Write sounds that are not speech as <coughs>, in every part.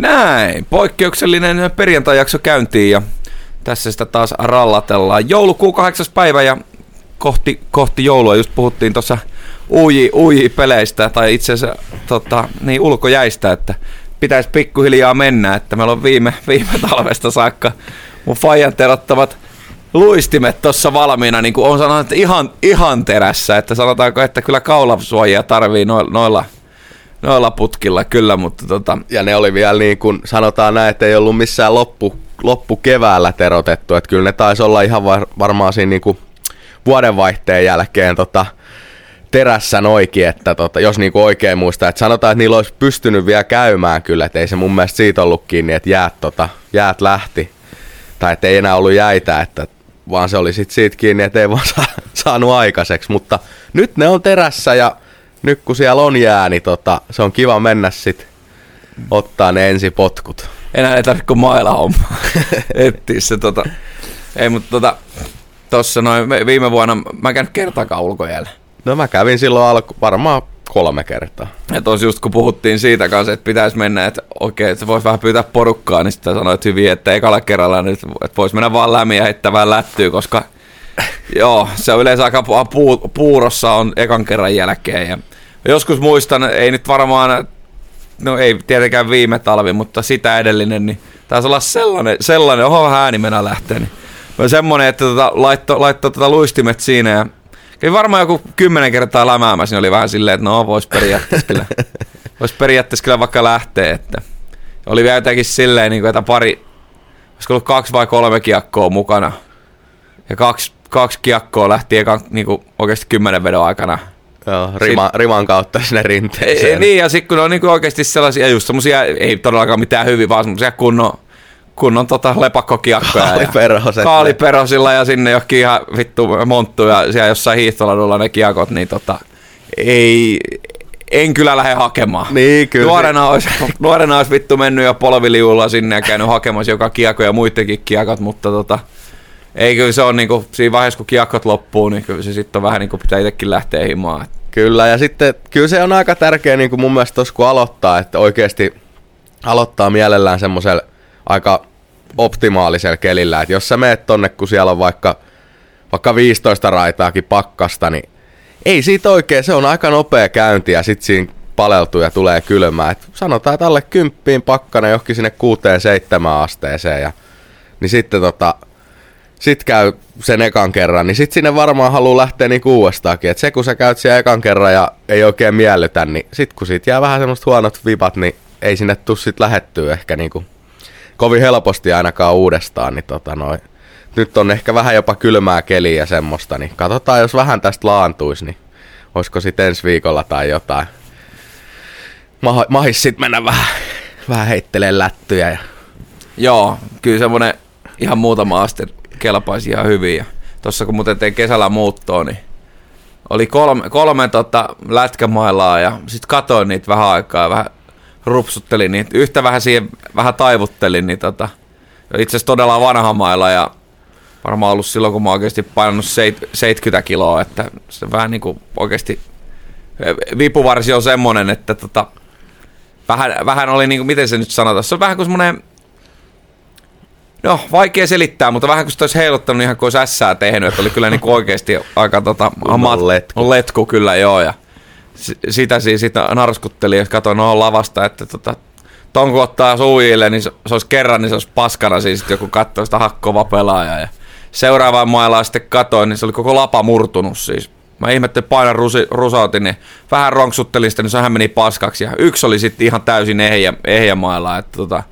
Näin, poikkeuksellinen perjantai-jakso käyntiin ja tässä sitä taas rallatellaan. Joulukuu kahdeksas päivä ja kohti, kohti joulua just puhuttiin tuossa uji, uji peleistä tai itse asiassa tota, niin ulkojäistä, että pitäisi pikkuhiljaa mennä, että meillä on viime, <laughs> viime talvesta saakka mun fajan terottavat luistimet tuossa valmiina, niin kuin on sanonut, että ihan, ihan terässä, että sanotaanko, että kyllä kaulasuojia tarvii noilla, noilla noilla putkilla kyllä, mutta tota... Ja ne oli vielä niin kuin sanotaan näin, että ei ollut missään loppu, loppu keväällä terotettu, että kyllä ne taisi olla ihan var, varmaan siinä niin kuin vuodenvaihteen jälkeen tota, terässä noikin, että tota, jos niinku oikein muistaa, että sanotaan, että niillä olisi pystynyt vielä käymään kyllä, että ei se mun mielestä siitä ollut kiinni, että jäät, tota, jäät lähti, tai että ei enää ollut jäitä, että vaan se oli sitten siitä kiinni, että ei vaan <laughs> saa, saanut aikaiseksi, mutta nyt ne on terässä ja nyt kun siellä on jää, niin tota, se on kiva mennä sitten ottaa ne ensi potkut. Enää ei tarvitse kuin mailla homma. <laughs> Etsiä se tota. Ei, mutta tota, tossa noin viime vuonna, mä käyn kertaakaan ulkojäällä. No mä kävin silloin alku, varmaan kolme kertaa. Ja tos just kun puhuttiin siitä kanssa, että pitäisi mennä, että okei, että voisi vähän pyytää porukkaa, niin sitten sanoit hyvin, että ekalla kerralla nyt, että voisi mennä vaan lämmin ja heittää vähän lättyä, koska joo, se on yleensä aika puu, puurossa on ekan kerran jälkeen. Ja joskus muistan, ei nyt varmaan, no ei tietenkään viime talvi, mutta sitä edellinen, niin taisi olla sellainen, sellainen oho vähän mennä lähteä, niin semmoinen, että tota, laittoi laitto tota luistimet siinä ja Kävi varmaan joku kymmenen kertaa lämäämässä, niin oli vähän silleen, että no vois periaatteessa kyllä, vois periaatteessa kyllä vaikka lähteä, että oli vielä jotenkin silleen, niin kuin, että pari, olisiko ollut kaksi vai kolme kiekkoa mukana. Ja kaksi, kaksi kiekkoa lähti eka, niin kuin, oikeasti kymmenen vedon aikana. Joo, rima, Sit, riman kautta sinne rinteeseen. Ei, niin, ja sitten kun ne on niin kuin oikeasti sellaisia, just semmosia, ei todellakaan mitään hyvin, vaan semmosia kunnon kunnon tota lepakkokiekkoja. Kaaliperhoset. Kaaliperhosilla ja sinne johonkin ihan vittu monttu ja siellä jossain hiihtoladulla ne kiekot, niin tota, ei, en kyllä lähde hakemaan. Niin, kyllä. Nuorena olisi, nuorena olisi vittu mennyt jo polviliulla sinne ja käynyt hakemassa joka kiekko ja muidenkin kiekot, mutta tota, ei kyllä se on niinku, siinä vaiheessa kun kiekot loppuu, niin kyllä se sitten on vähän niin kuin pitää itsekin lähteä himaan. Kyllä, ja sitten kyllä se on aika tärkeä niin kuin mun mielestä tuossa kun aloittaa, että oikeasti aloittaa mielellään semmoisella aika optimaalisella kelillä. että jos sä meet tonne, kun siellä on vaikka, vaikka 15 raitaakin pakkasta, niin ei siitä oikein, se on aika nopea käynti ja sit siinä paleltuu ja tulee kylmää. Et sanotaan, että alle kymppiin pakkana johonkin sinne kuuteen seitsemän asteeseen ja niin sitten tota, sit käy sen ekan kerran, niin sit sinne varmaan haluaa lähteä niin uudestaakin. Et se kun sä käyt siellä ekan kerran ja ei oikein miellytä, niin sit kun siitä jää vähän semmoista huonot vipat, niin ei sinne tuu sit lähettyä ehkä niinku kovin helposti ainakaan uudestaan, niin tota noin, nyt on ehkä vähän jopa kylmää keliä ja semmoista, niin katsotaan, jos vähän tästä laantuisi, niin olisiko sitten ensi viikolla tai jotain. Mah- mahis sitten mennä vähän, vähän heittelee lättyjä. Ja... Joo, kyllä semmoinen ihan muutama aste kelpaisi ihan hyvin. Ja tossa kun muuten tein kesällä muuttoa, niin oli kolme, kolme tota lätkämailaa ja sitten katoin niitä vähän aikaa vähän rupsuttelin, niin yhtä vähän siihen vähän taivuttelin, niin tota, itse asiassa todella vanha mailla ja varmaan ollut silloin, kun mä oikeasti painanut 70 kiloa, että se vähän niin kuin oikeasti vipuvarsi on semmonen, että tota, vähän, vähän oli niin kuin, miten se nyt sanotaan, se on vähän kuin semmoinen No, vaikea selittää, mutta vähän kuin se olisi heiluttanut niin ihan kuin olisi ässää tehnyt, että oli kyllä niin kuin oikeasti aika tota, letku. letku kyllä joo, ja sitä siis sitä narskutteli ja katsoin no lavasta, että tota, ton kun ottaa suujille, niin se, se olisi kerran, niin se olisi paskana siis joku katsoi sitä hakkova pelaaja. Ja seuraavaan maillaan sitten katoin, niin se oli koko lapa murtunut siis. Mä ihmettelin painan rusi, rusautin, niin vähän ronksuttelin sitä, niin sehän meni paskaksi. Ja yksi oli sitten ihan täysin ehjä, ehjä mailla, että tota,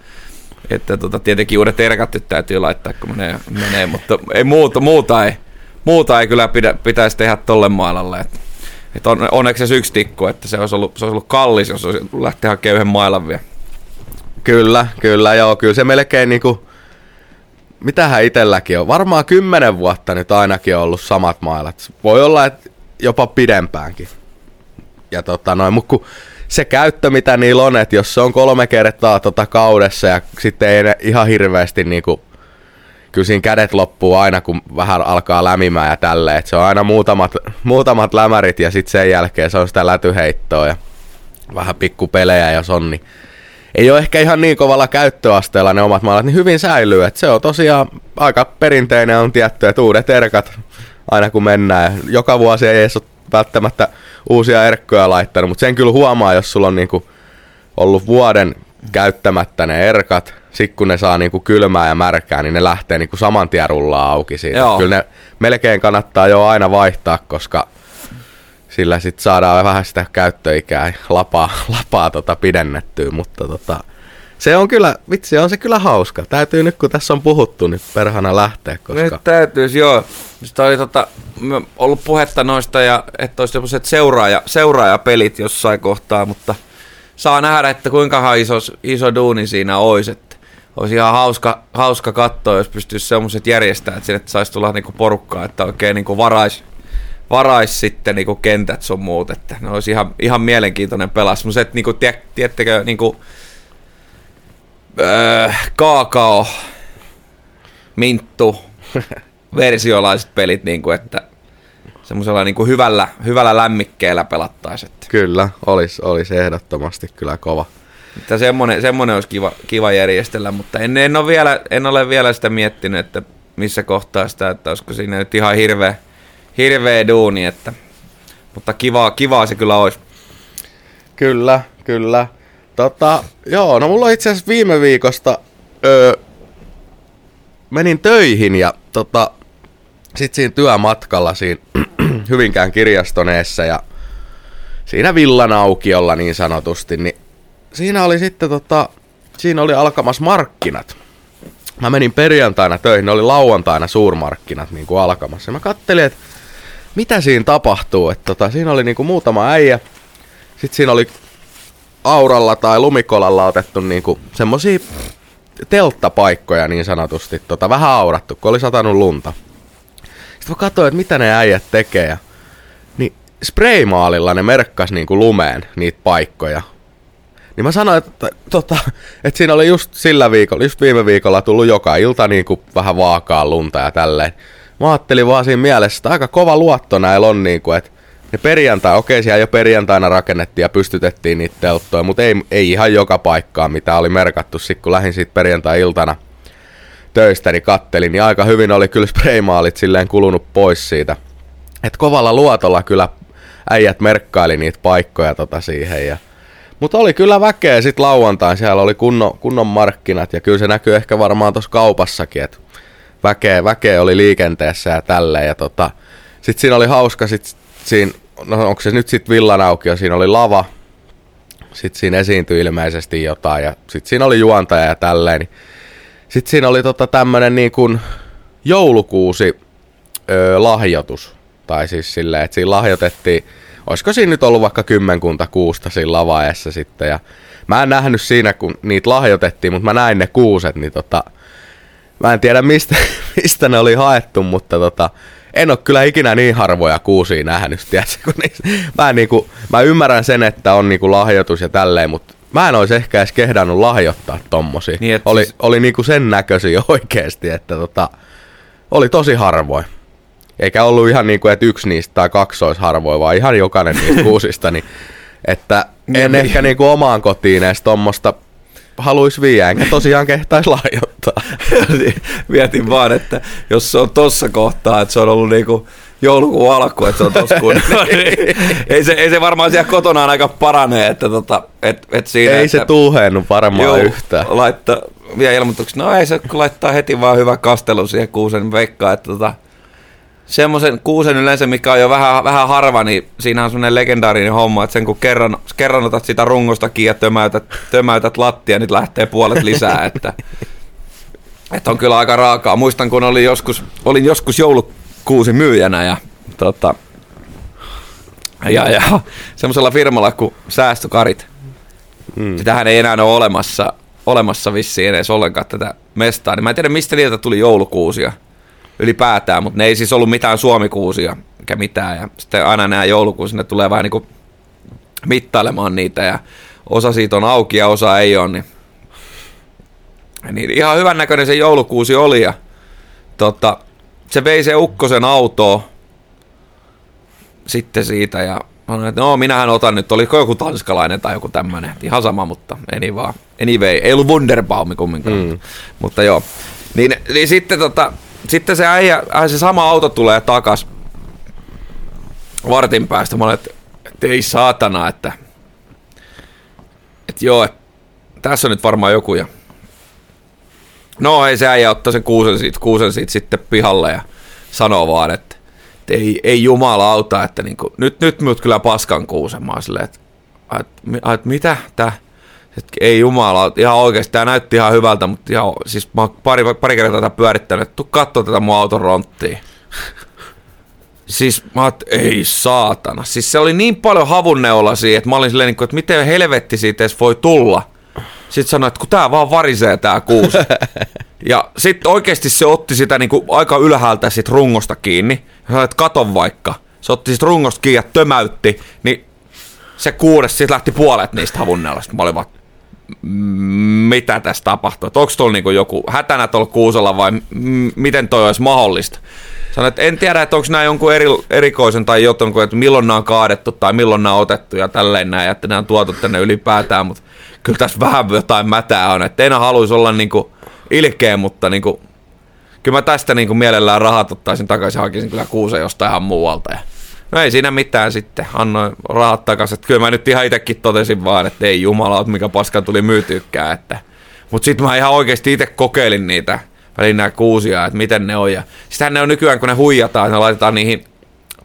että tota, tietenkin uudet erkat täytyy laittaa, kun menee, menee mutta ei muuta, muuta, ei, muuta ei kyllä pidä, pitäisi tehdä tolle mailalle. Että että on, onneksi se yksi tikku, että se olisi ollut, se olisi ollut kallis, jos olisi lähteä hakemaan yhden mailan vielä. Kyllä, kyllä, joo, kyllä se melkein niinku, mitähän itselläkin on, varmaan kymmenen vuotta nyt ainakin on ollut samat mailat. Voi olla, että jopa pidempäänkin. Ja tota noin, mutta se käyttö, mitä niillä on, että jos se on kolme kertaa tota kaudessa ja sitten ei ihan hirveästi niinku kyllä siinä kädet loppuu aina, kun vähän alkaa lämimään ja tälleen. se on aina muutamat, muutamat lämärit ja sitten sen jälkeen se on sitä lätyheittoa ja vähän pikkupelejä jos on, niin ei ole ehkä ihan niin kovalla käyttöasteella ne omat maalat, niin hyvin säilyy. Et se on tosiaan aika perinteinen on tietty, että uudet erkat aina kun mennään. Joka vuosi ei edes ole välttämättä uusia erkkoja laittanut, mutta sen kyllä huomaa, jos sulla on niinku ollut vuoden käyttämättä ne erkat, sitten kun ne saa niinku kylmää ja märkää, niin ne lähtee niinku saman tien rullaa auki siitä. Joo. Kyllä ne melkein kannattaa jo aina vaihtaa, koska sillä sitten saadaan vähän sitä käyttöikää ja lapaa, <laughs> lapaa tota pidennettyä, mutta tota, se on kyllä, vitsi, on se kyllä hauska. Täytyy nyt, kun tässä on puhuttu, niin perhana lähteä, koska... Nyt täytyisi, joo. Sitten oli tota, ollut puhetta noista, ja että olisi sellaiset seuraaja, seuraajapelit jossain kohtaa, mutta saa nähdä, että kuinka iso, iso duuni siinä olisi. Että olisi ihan hauska, hauska katsoa, jos pystyisi semmoiset järjestää, että sinne saisi tulla niinku porukkaa, että oikein niinku varais, varais sitten niinku kentät sun muut, että ne olisi ihan, ihan mielenkiintoinen pelas. Mutta niinku, tie, tiettekö, niinku, öö, kaakao, minttu, <laughs> versiolaiset pelit, niin kuin, että semmoisella niin kuin hyvällä, hyvällä lämmikkeellä pelattaisiin. Kyllä, olisi olis ehdottomasti kyllä kova. että semmoinen, semmoinen olisi kiva, kiva järjestellä, mutta en, en, ole vielä, en ole vielä sitä miettinyt, että missä kohtaa sitä, että olisiko siinä nyt ihan hirveä, hirveä duuni, että, mutta kivaa, kivaa se kyllä olisi. Kyllä, kyllä. Tota, joo, no mulla itse asiassa viime viikosta öö, menin töihin ja tota, sit siinä työmatkalla siinä <clears throat> Hyvinkään kirjastoneessa ja siinä villan aukiolla niin sanotusti, niin siinä oli sitten tota, siinä oli alkamassa markkinat. Mä menin perjantaina töihin, ne oli lauantaina suurmarkkinat niin kuin alkamassa. Ja mä kattelin, että mitä siinä tapahtuu. Että tota, siinä oli niin kuin muutama äijä. Sitten siinä oli auralla tai lumikolalla otettu niinku semmosia telttapaikkoja niin sanotusti, tota, vähän aurattu, kun oli satanut lunta. Sitten mä katsoin, että mitä ne äijät tekee. Niin spraymaalilla ne merkkas niinku lumeen niitä paikkoja. Niin mä sanoin, että, tota, että siinä oli just sillä viikolla, just viime viikolla tullut joka ilta niinku vähän vaakaa lunta ja tälleen. Mä ajattelin vaan siinä mielessä, että aika kova luotto näillä on niinku, että ne perjantai, okei siellä jo perjantaina rakennettiin ja pystytettiin niitä telttoja, mutta ei, ei ihan joka paikkaa, mitä oli merkattu. Sitten kun lähdin siitä perjantai-iltana töistä, niin kattelin, niin aika hyvin oli kyllä <laughs> spraymaalit silleen kulunut pois siitä. Et kovalla luotolla kyllä äijät merkkaili niitä paikkoja tota siihen. Ja... Mutta oli kyllä väkeä sitten lauantain, siellä oli kunnon, kunnon markkinat ja kyllä se näkyy ehkä varmaan tuossa kaupassakin, että väkeä, väkeä oli liikenteessä ja tälleen. Ja tota, sitten siinä oli hauska sit siinä, no onko se nyt sitten villan aukio, siinä oli lava, sitten siinä esiintyi ilmeisesti jotain ja sitten siinä oli juontaja ja tälleen. Niin sitten siinä oli tota tämmönen niin kuin joulukuusi öö, lahjoitus. Tai siis silleen, että siinä lahjoitettiin, olisiko siinä nyt ollut vaikka kymmenkunta kuusta siinä lavaajassa sitten. Ja mä en nähnyt siinä, kun niitä lahjoitettiin, mutta mä näin ne kuuset, niin tota, mä en tiedä mistä, <laughs> mistä ne oli haettu, mutta tota, en ole kyllä ikinä niin harvoja kuusia nähnyt, <laughs> tiedätkö, kun niissä, mä, en niinku, mä ymmärrän sen, että on niinku lahjoitus ja tälleen, mutta mä en olisi ehkä edes kehdannut lahjoittaa tommosia. Niin, että oli, siis- oli niinku sen näköisiä <laughs> oikeesti, että tota, oli tosi harvoin. Eikä ollut ihan niinku, että yksi niistä tai kaksi olisi harvoin, vaan ihan jokainen niistä <laughs> kuusista. Niin, että en Niin. ehkä niinku omaan kotiin edes tommosta haluais viedä, enkä tosiaan kehtaisi lahjoittaa. <laughs> Mietin vaan, että jos se on tossa kohtaa, että se on ollut niinku joulukuun alku, että se on tossa kun, <laughs> niin, <laughs> ei, se, ei se varmaan siellä kotonaan aika paranee, että tota, et, et siinä, Ei että, se tuuheennu varmaan yhtään. Laittaa vielä ilmoituksen, no ei se, laittaa heti vaan hyvä kastelu siihen kuusen veikkaa, että tota, semmoisen kuusen yleensä, mikä on jo vähän, vähän harva, niin siinä on semmoinen legendaarinen homma, että sen kun kerran, kerran otat sitä rungosta kiinni ja tömäytät, tömäytät lattia, niin lähtee puolet lisää, että, että on kyllä aika raakaa. Muistan, kun olin joskus, olin joskus joulukuusi myyjänä ja tota, ja, ja semmoisella firmalla kuin Säästökarit. Mm. Sitähän ei enää ole olemassa, olemassa vissiin edes ollenkaan tätä mestaa. Niin mä en tiedä, mistä niiltä tuli joulukuusia ylipäätään, mutta ne ei siis ollut mitään suomikuusia eikä mitään. Ja sitten aina nämä joulukuusi, ne tulee vähän niin kuin mittailemaan niitä ja osa siitä on auki ja osa ei ole. Niin, niin ihan hyvän näköinen se joulukuusi oli ja tota, se vei se ukkosen autoa sitten siitä ja sanoin, että no minähän otan nyt, oliko joku tanskalainen tai joku tämmönen, ihan sama, mutta eni vaan. Anyway, ei ollut Wunderbaumi kumminkaan, mm. mutta joo. Niin, niin sitten, tota, sitten se äijä, se sama auto tulee takas vartin päästä. Mä olin, että, että ei saatana, että, että joo, että tässä on nyt varmaan joku. Ja... No ei se äijä ottaa sen kuusen siitä, kuusen siitä sitten pihalle ja sanoo vaan, että, että ei, ei jumala auta, että niinku, nyt, nyt mut kyllä paskan kuusen. Mä silleen, että, että, että mitä tää? Että ei jumala, ihan oikeasti, tämä näytti ihan hyvältä, mutta ihan, siis mä oon pari, pari kertaa tätä pyörittänyt, että tuu kattoo tätä mun auton ronttia. <laughs> Siis mä oot, ei saatana. Siis se oli niin paljon havunneulasia, että mä olin silleen, niin että miten helvetti siitä edes voi tulla. Sitten sanoin, että kun tää vaan varisee tää kuusi. <laughs> ja sitten oikeasti se otti sitä niin kuin aika ylhäältä sit rungosta kiinni. Ja sanoi, että katon vaikka. Se otti sit rungosta kiinni ja tömäytti. Niin se kuudes, sitten lähti puolet niistä havunneulasta. Mä olin vaan, mitä tässä tapahtuu? Onko tuolla niinku joku hätänä tuolla kuusella vai m- miten toi olisi mahdollista? Sanoin, että en tiedä, että onko nämä jonkun eri, erikoisen tai jotain, että milloin nämä on kaadettu tai milloin nämä on otettu ja tälleen näin, että nämä on tuotu tänne ylipäätään, mutta kyllä tässä vähän jotain mätää on, että en haluaisi olla niinku ilkeä, mutta niinku, kyllä mä tästä niinku mielellään rahat ottaisin takaisin, hakisin kyllä kuusen jostain ihan muualta ja No ei siinä mitään sitten, annoin rahat takaisin. Että kyllä mä nyt ihan itsekin totesin vaan, että ei jumala, mikä paska tuli myytyykään. Että. Mutta sitten mä ihan oikeasti itse kokeilin niitä välin nämä kuusia, että miten ne on. Ja sitähän ne on nykyään, kun ne huijataan, ne laitetaan niihin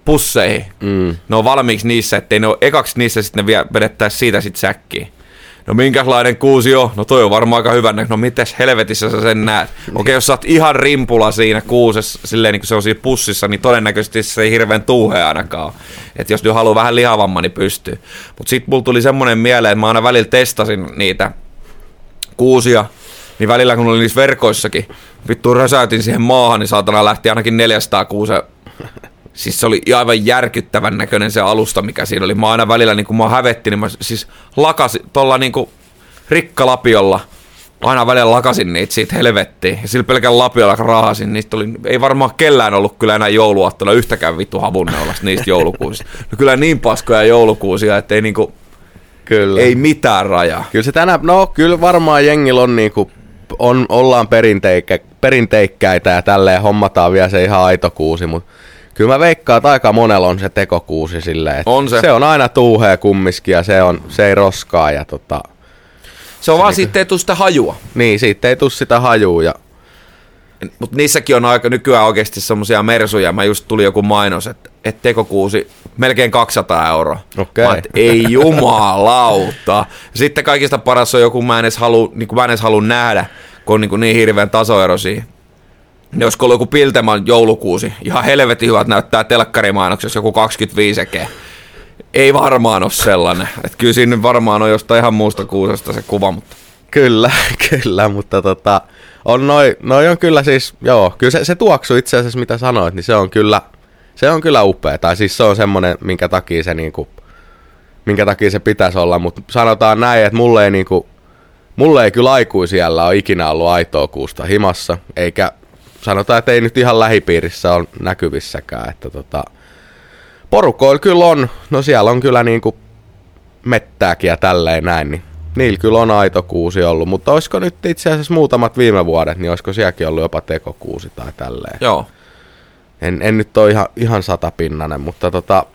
pusseihin. Mm. Ne on valmiiksi niissä, ettei ne ole ekaksi niissä sitten ne vielä vedettäisiin siitä sitten säkkiin no minkälainen kuusi on? No toi on varmaan aika hyvä No mites helvetissä sä sen näet? Okei, okay, jos sä oot ihan rimpula siinä kuusessa, silleen niin kuin se on siinä pussissa, niin todennäköisesti se ei hirveän tuuhe ainakaan Että jos nyt haluaa vähän lihavamman, niin pystyy. Mutta sit mulla tuli semmonen mieleen, että mä aina välillä testasin niitä kuusia, niin välillä kun oli niissä verkoissakin, vittu rösäytin siihen maahan, niin saatana lähti ainakin 400 kuusen Siis se oli aivan järkyttävän näköinen se alusta, mikä siinä oli. Mä aina välillä, niin kun mä hävetti, niin mä siis lakasin tuolla niin rikkalapiolla, aina välillä lakasin niitä siitä helvettiin. Ja sillä pelkällä lapiolla raahasin, niistä oli, ei varmaan kellään ollut kyllä enää jouluaattona yhtäkään vittu havunneulasta niistä joulukuusista. No kyllä niin paskoja joulukuusia, että ei niinku, kyllä. ei mitään rajaa. Kyllä se tänä, no kyllä varmaan jengillä on niinku, on, ollaan perinteikä, perinteikkäitä ja tälleen hommataan vielä se ihan aito kuusi, mutta Kyllä mä veikkaan, että aika monella on se tekokuusi silleen, että on se. se on aina tuuhea kumminkin ja se, on, se ei roskaa ja tota, se on se vaan niin, siitä ei tule sitä hajua. Niin, siitä ei tule sitä hajua ja mutta niissäkin on aika nykyään oikeasti semmoisia mersuja. Mä just tuli joku mainos, että et tekokuusi melkein 200 euroa. Okay. Mä, ei jumalauta. Sitten kaikista paras on joku, mä en edes halua, niin mä en edes halua nähdä, kun on niin, niin hirveän tasoero siinä olisiko ollut joku Pilteman joulukuusi. Ihan helvetin hyvät näyttää telkkarimainoksessa joku 25 ekeä. Ei varmaan ole sellainen. Että kyllä siinä varmaan on jostain ihan muusta kuusesta se kuva, mutta... Kyllä, <laughs> kyllä, mutta tota, on noi, noi on kyllä siis, joo, kyllä se, se tuoksu itse asiassa, mitä sanoit, niin se on kyllä, se on kyllä upea. Tai siis se on semmoinen, minkä takia se niinku, minkä takia se pitäisi olla, mutta sanotaan näin, että mulle ei niinku, mulle ei kyllä aikuisiellä ole ikinä ollut aitoa kuusta himassa, eikä sanotaan, että ei nyt ihan lähipiirissä ole näkyvissäkään, että tota, porukoilla kyllä on, no siellä on kyllä niinku mettääkin ja tälleen näin, niin niillä kyllä on aito kuusi ollut, mutta olisiko nyt itse asiassa muutamat viime vuodet, niin olisiko sielläkin ollut jopa tekokuusi tai tälleen. Joo. En, en nyt ole ihan, ihan satapinnanen, mutta tota,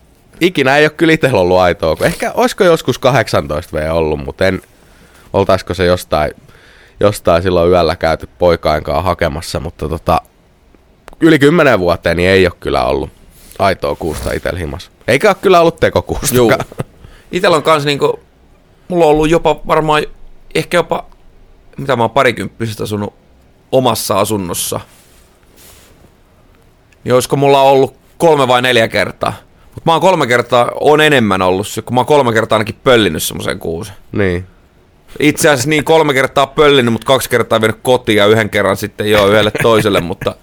ikinä ei ole kyllä itsellä ollut aitoa. Ehkä olisiko joskus 18 V ollut, mutta en, oltaisiko se jostain jostain silloin yöllä käyty poikainkaan hakemassa, mutta tota, yli kymmenen vuoteen niin ei ole kyllä ollut aitoa kuusta itsellä himas. Eikä ole kyllä ollut tekokuusta. Joo. Itellä on kans niinku, mulla on ollut jopa varmaan, ehkä jopa, mitä mä oon parikymppisestä asunut omassa asunnossa. Niin olisiko mulla ollut kolme vai neljä kertaa. Mutta mä oon kolme kertaa, on enemmän ollut kun mä oon kolme kertaa ainakin pöllinyt semmoisen kuusen. Niin. Itse asiassa niin kolme kertaa pöllinyt, mutta kaksi kertaa vienyt kotiin ja yhden kerran sitten jo yhdelle toiselle, mutta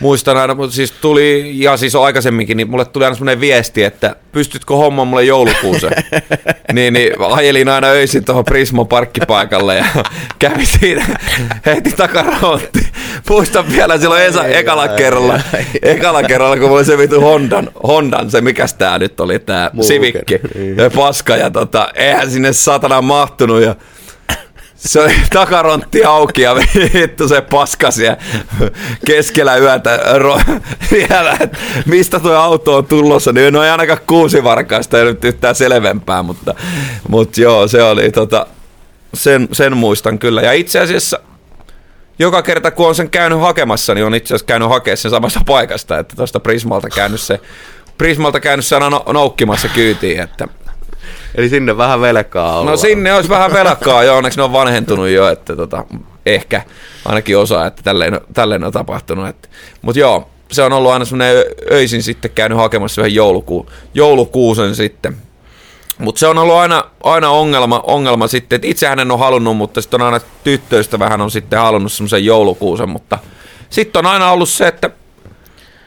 muistan aina, mutta siis tuli, ja siis aikaisemminkin, niin mulle tuli aina semmoinen viesti, että pystytkö hommaan mulle joulukuusen? <laughs> niin, niin ajelin aina öisin tuohon Prismo parkkipaikalle ja <laughs> kävin siinä heti takaraotti. Muistan vielä silloin Esa, ekalla kerralla, ekalla kerralla, kun mulla se vitu Hondan, Hondan se mikäs tää nyt oli, tää Civikki, ja paska, ja tota, eihän sinne satana mahtunut, ja se oli takarontti auki ja vittu se paskas ja keskellä yötä ro- vielä, mistä tuo auto on tulossa, niin no ei ainakaan kuusi varkaista ei nyt yhtään selvempää, mutta, mutta joo, se oli tota, sen, sen muistan kyllä. Ja itse asiassa joka kerta kun on sen käynyt hakemassa, niin on itse asiassa käynyt hakemaan sen samasta paikasta, että tuosta Prismalta käynyt se, Prismalta käynyt se aina noukkimassa kyytiin, että Eli sinne vähän velkaa olla. No sinne olisi vähän velkaa jo, onneksi ne on vanhentunut jo, että tota, ehkä ainakin osa, että tälleen, tälleen on tapahtunut. Mutta joo, se on ollut aina semmoinen öisin sitten käynyt hakemassa yhden jouluku, joulukuusen sitten. Mutta se on ollut aina, aina ongelma, ongelma sitten, että itse en ole halunnut, mutta sitten on aina tyttöistä vähän on sitten halunnut semmoisen joulukuusen, mutta sitten on aina ollut se, että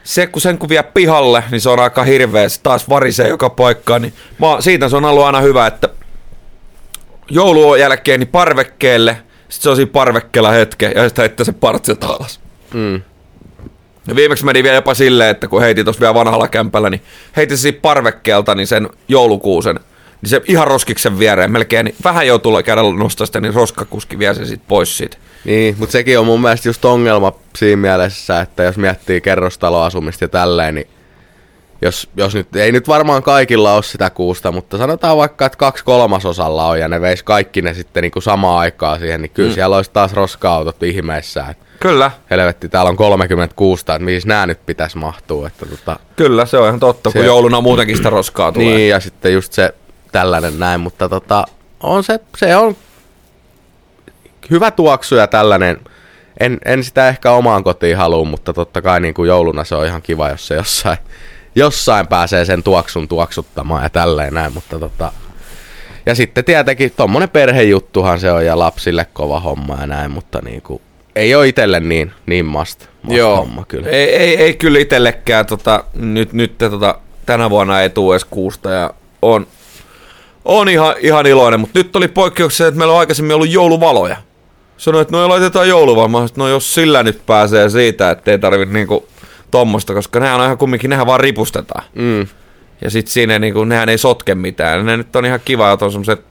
se kun sen kun vie pihalle, niin se on aika hirveä, se taas varisee joka paikkaan, niin mä, siitä se on ollut aina hyvä, että joulun jälkeen niin parvekkeelle, sitten se on siinä parvekkeella hetke, ja sitten heittää se partset alas. Mm. Ja viimeksi meni vielä jopa silleen, että kun heitin tuossa vielä vanhalla kämpällä, niin heitin siitä parvekkeelta niin sen joulukuusen, niin se ihan roskiksen viereen melkein, niin vähän joutuu käydä nostaa sitä, niin roskakuski vie sen sitten pois siitä. Niin, mutta sekin on mun mielestä just ongelma siinä mielessä, että jos miettii kerrostaloasumista ja tälleen, niin jos, jos nyt, ei nyt varmaan kaikilla ole sitä kuusta, mutta sanotaan vaikka, että kaksi kolmasosalla on ja ne veis kaikki ne sitten niin kuin samaan aikaan siihen, niin kyllä mm. siellä olisi taas roska-autot ihmeessä. Että kyllä. Helvetti, täällä on 36, että mihin nämä nyt pitäisi mahtua. Että tota, kyllä, se on ihan totta, se, kun jouluna muutenkin sitä roskaa tulee. Niin, ja sitten just se tällainen näin, mutta tota, on se, se on hyvä tuoksu ja tällainen. En, en sitä ehkä omaan kotiin halua, mutta totta kai niin kuin jouluna se on ihan kiva, jos se jossain, jossain pääsee sen tuoksun tuoksuttamaan ja tälleen näin, mutta tota, ja sitten tietenkin tommonen perhejuttuhan se on ja lapsille kova homma ja näin, mutta niin kuin, ei ole itselle niin, niin must, must Joo. homma kyllä. Ei, ei, ei kyllä itsellekään tota, nyt, nyt tota, tänä vuonna ei tule edes kuusta ja on, on ihan, ihan iloinen, mutta nyt oli poikkeuksia, että meillä on aikaisemmin ollut jouluvaloja. Sanoin, että no laitetaan jouluvaloja. no jos sillä nyt pääsee siitä, että ei tarvitse niinku tommosta, koska nehän on ihan kumminkin, nehän vaan ripustetaan. Mm. Ja sit siinä niinku, nehän ei sotke mitään. Ne nyt on ihan kiva, että on semmoset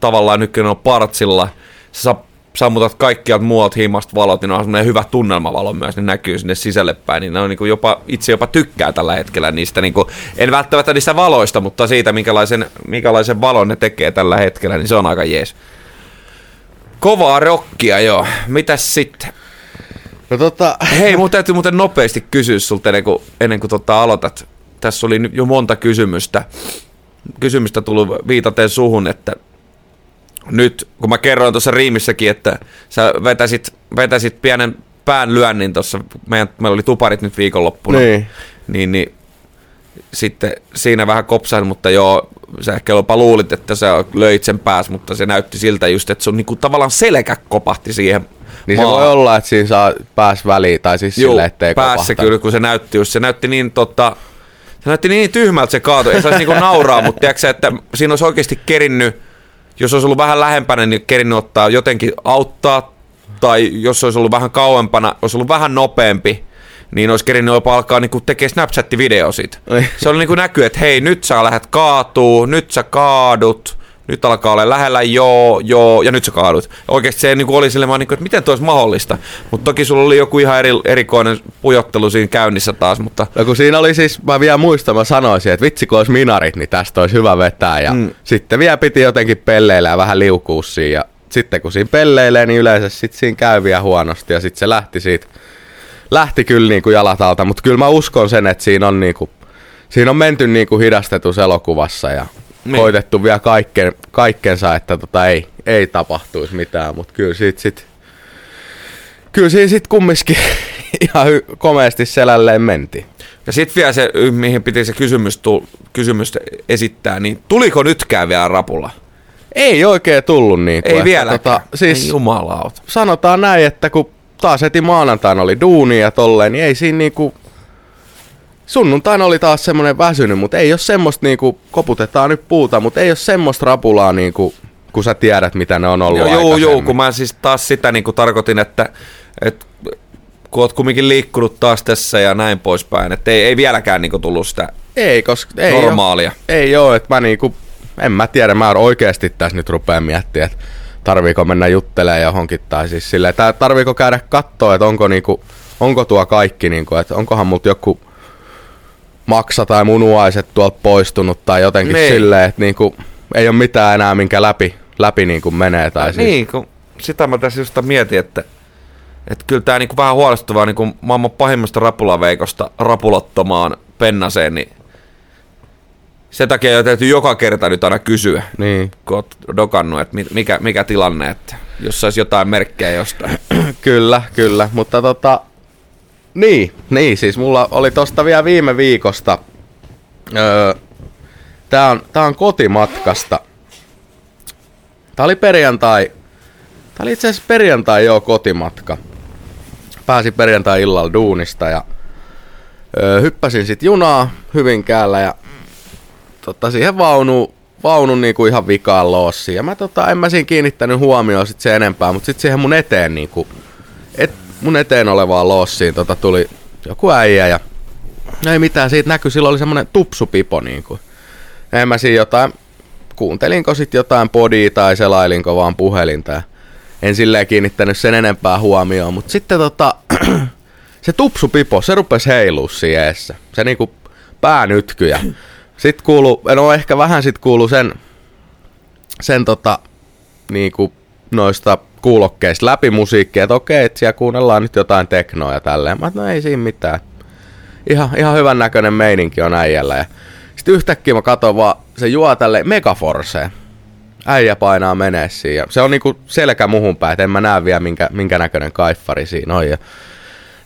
tavallaan nykyään on partsilla. Sä saa sammutat kaikkialta muualta himasta valot, niin on semmoinen hyvä tunnelmavalo myös, niin näkyy sinne sisälle päin, niin ne on niin kuin jopa, itse jopa tykkää tällä hetkellä niistä, niin kuin, en välttämättä niistä valoista, mutta siitä, minkälaisen, minkälaisen valon ne tekee tällä hetkellä, niin se on aika jees. Kovaa rokkia, joo. Mitäs sitten? No tota... Hei, mun täytyy muuten nopeasti kysyä sulta ennen kuin, ennen kuin tota aloitat. Tässä oli jo monta kysymystä. Kysymystä tullut viitaten suhun, että nyt, kun mä kerroin tuossa riimissäkin, että sä vetäsit, vetäsit pienen pään lyönnin tuossa, meillä oli tuparit nyt viikonloppuna, niin, niin, niin sitten siinä vähän kopsain, mutta joo, sä ehkä jopa luulit, että sä löit sen pääs, mutta se näytti siltä just, että sun niinku tavallaan selkä kopahti siihen Niin maahan. se voi olla, että siinä saa pääs väliin, tai siis Juu, sille, ettei päässä kyllä, kun se näytti just, se näytti niin tota, se näytti niin tyhmältä se kaatu, ei saisi niinku nauraa, <laughs> mutta tiedätkö, että siinä olisi oikeasti kerinnyt jos olisi ollut vähän lähempänä, niin kerinnyt ottaa jotenkin auttaa, tai jos olisi ollut vähän kauempana, olisi ollut vähän nopeampi, niin olisi kerinyt jopa alkaa niin tekemään Snapchat-video siitä. Se oli niin kuin näkyy, että hei, nyt sä lähdet kaatuu, nyt sä kaadut, nyt alkaa olla lähellä, joo, joo, ja nyt sä kaadut. Oikeasti se niin oli silleen, niin kuin, että miten tuo olisi mahdollista. Mutta toki sulla oli joku ihan eri, erikoinen pujottelu siinä käynnissä taas. Mutta... No kun siinä oli siis, mä vielä muistan, mä sanoisin, että vitsi kun olisi minarit, niin tästä olisi hyvä vetää. Ja mm. sitten vielä piti jotenkin pelleillä ja vähän liukua siinä. Ja sitten kun siinä pelleilee, niin yleensä sitten siinä käy vielä huonosti. Ja sitten se lähti siitä, lähti kyllä niin kuin jalat alta. Mutta kyllä mä uskon sen, että siinä on, niin kuin, siinä on menty niin kuin hidastetussa elokuvassa. Ja niin. koitettu vielä kaikken, kaikkensa, että tota ei, ei tapahtuisi mitään, mutta kyllä siitä sit, kyllä siinä sit kumminkin <laughs> ihan hy- komeasti selälleen menti. Ja sitten vielä se, mihin piti se kysymys, tu- kysymys esittää, niin tuliko nytkään vielä rapulla? Ei oikein tullut niin. Ei vielä. Tota, siis, ei jumalauta. Sanotaan näin, että kun taas heti maanantaina oli duuni ja tolleen, niin ei siinä niinku... Sunnuntaina oli taas semmonen väsynyt, mutta ei ole semmoista niinku, koputetaan nyt puuta, mutta ei ole semmoista rapulaa niinku, kun sä tiedät, mitä ne on ollut Joo, joo, joo, kun mä siis taas sitä niin kuin tarkoitin, että, että kun oot kumminkin liikkunut taas tässä ja näin poispäin, että ei, ei vieläkään niin kuin tullut sitä ei, koska ei normaalia. Ole, ei ole, että mä niinku, en mä tiedä, mä oikeasti tässä nyt rupean miettimään, että tarviiko mennä juttelemaan johonkin tai siis silleen, tarviiko käydä katsoa, että onko, niinku, onko tuo kaikki, niinku, että onkohan mut joku maksa tai munuaiset tuolta poistunut tai jotenkin niin. silleen, että niinku, ei ole mitään enää, minkä läpi, läpi niinku menee. Tai siis. Niin, kun sitä mä tässä just mietin, että, että kyllä tämä niinku vähän huolestuttavaa niinku maailman pahimmasta rapulaveikosta rapulottomaan pennaseen, niin sen takia jo täytyy joka kerta nyt aina kysyä, niin. kun oot dokannut, että mikä, mikä tilanne, että jos saisi jotain merkkejä jostain. kyllä, kyllä, mutta tota, niin, niin, siis mulla oli tosta vielä viime viikosta, öö, tää on, tää on kotimatkasta. Tää oli perjantai, tää oli itse asiassa perjantai joo kotimatka. Pääsin perjantai illalla duunista ja öö, hyppäsin sit junaa Hyvinkäällä ja tota, siihen vaunuun vaunun niinku ihan vikaan loossi. Ja mä tota, en mä siinä kiinnittänyt huomioon sit se enempää, mutta sitten siihen mun eteen niinku, et, mun eteen olevaan lossiin tota, tuli joku äijä ja no ei mitään, siitä näkyi, silloin oli semmonen tupsupipo niinku. En mä siinä jotain, kuuntelinko sit jotain podia tai selailinko vaan puhelinta ja en silleen kiinnittänyt sen enempää huomioon, mutta sitten tota, <clears throat> se tupsupipo, se rupesi heilua siinä Se niinku päänytkyjä. Sitten kuuluu, no ehkä vähän sit kuuluu sen, sen tota, niinku noista kuulokkeista läpi musiikkia, että okei, että siellä kuunnellaan nyt jotain teknoa ja tälleen. Mä no ei siinä mitään. Ihan, ihan hyvän näköinen meininki on äijällä. Ja sitten yhtäkkiä mä katson vaan, se juo tälle Megaforceen. Äijä painaa menee siinä. Se on niinku selkä muhun päin, että en mä näe vielä minkä, minkä näköinen kaiffari siinä on. Ja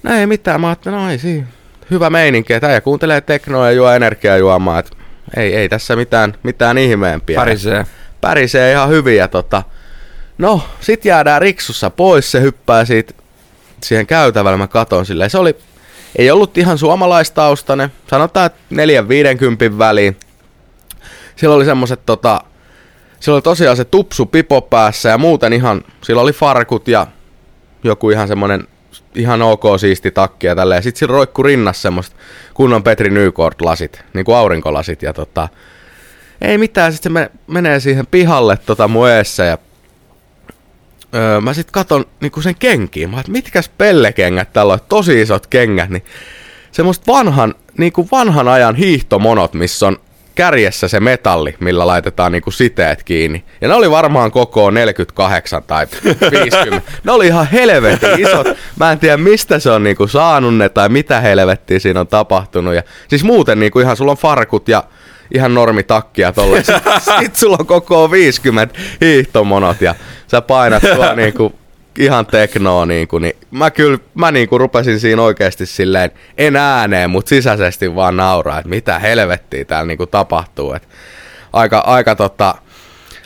no ei mitään, mä ajattelin, no ei siinä. Hyvä meininki, että äijä kuuntelee teknoa ja juo energiajuomaa. Että ei, ei tässä mitään, mitään ihmeempiä. Pärisee. Pärisee ihan hyviä. Tota. No, sit jäädään riksussa pois, se hyppää siitä siihen käytävällä, mä katon silleen. Se oli, ei ollut ihan suomalaistaustainen, sanotaan, että 4-50 väliin. Sillä oli semmoset tota, sillä oli tosiaan se tupsu pipo päässä ja muuten ihan, sillä oli farkut ja joku ihan semmonen ihan ok siisti takki ja tälleen. Sitten sillä roikku rinnassa semmoista kunnon Petri Nykort lasit, niin kuin aurinkolasit ja tota, ei mitään, sitten se menee siihen pihalle tota mun eessä ja öö, mä sitten katon niinku sen kenkiin. Mä että mitkäs pellekengät tällä on, tosi isot kengät, niin semmoista vanhan, niinku vanhan ajan hiihtomonot, missä on kärjessä se metalli, millä laitetaan niinku siteet kiinni. Ja ne oli varmaan koko 48 tai 50. <laughs> ne oli ihan helvetin isot. Mä en tiedä mistä se on niinku saanut ne tai mitä helvettiä siinä on tapahtunut. Ja, siis muuten niinku ihan sulla on farkut ja ihan normi takkia tolle. Sitten <laughs> sit sulla on koko 50 hiihtomonot ja sä painat tuo <laughs> niinku ihan teknoa, niin, kuin, niin mä kyllä mä niin kuin rupesin siinä oikeasti silleen, en ääneen, mutta sisäisesti vaan nauraa, että mitä helvettiä täällä niin kuin tapahtuu. Että aika, aika, tota,